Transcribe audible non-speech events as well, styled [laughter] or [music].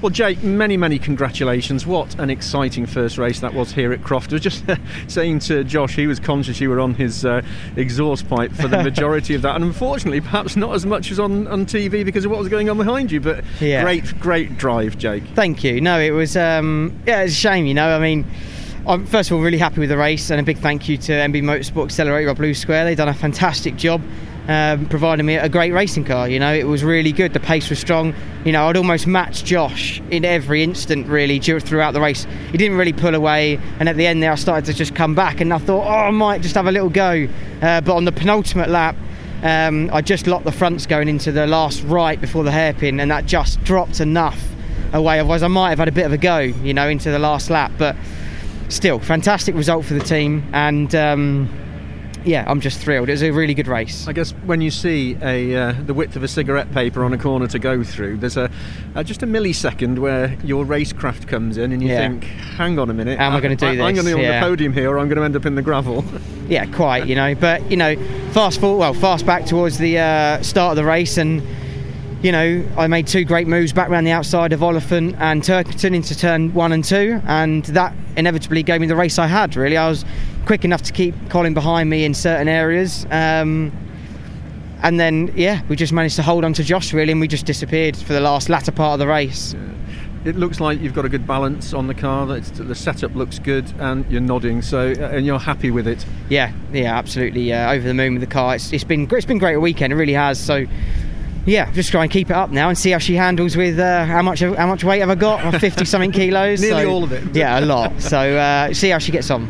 Well, Jake, many, many congratulations. What an exciting first race that was here at Croft. I was just [laughs] saying to Josh, he was conscious you were on his uh, exhaust pipe for the majority of that, and unfortunately, perhaps not as much as on, on TV because of what was going on behind you. But Yeah. great, great drive, Jake. Thank you. No, it was um, yeah, it's a shame. You know, I mean, I'm first of all really happy with the race, and a big thank you to MB Motorsport Accelerator at Blue Square. They've done a fantastic job. Um, providing me a great racing car, you know, it was really good. The pace was strong. You know, I'd almost match Josh in every instant, really, throughout the race. He didn't really pull away, and at the end there, I started to just come back, and I thought, oh, I might just have a little go. Uh, but on the penultimate lap, um, I just locked the fronts going into the last right before the hairpin, and that just dropped enough away. Otherwise, I might have had a bit of a go, you know, into the last lap. But still, fantastic result for the team, and um, yeah, I'm just thrilled. It was a really good race. I guess when you see a uh, the width of a cigarette paper on a corner to go through, there's a uh, just a millisecond where your racecraft comes in, and you Yeah. think, "Hang on a minute, How am I gonna do I'm going to be on Yeah. the podium here, or I'm going to end up in the gravel." [laughs] Yeah, quite, you know. But you know, fast forward, well, fast back towards the uh, start of the race, and you know, I made two great moves back around the outside of Oliphant and Turkington into turn one and two, and that inevitably gave me the race I had. Really, I was quick enough to keep Colin behind me in certain areas. Um, and then, yeah, we just managed to hold on to Josh really, and we just disappeared for the last latter part of the race. It looks like you've got a good balance on the car. The setup looks good, and you're nodding. So, uh, and you're happy with it. Yeah, yeah, absolutely. Uh, over the moon with the car. It's, it's been it's been great a weekend. It really has. So, yeah, just try and keep it up now and see how she handles with uh, how much how much weight have I got? Fifty something kilos. [laughs] Nearly So- all of it. Yeah, a lot. So uh, see how she gets on.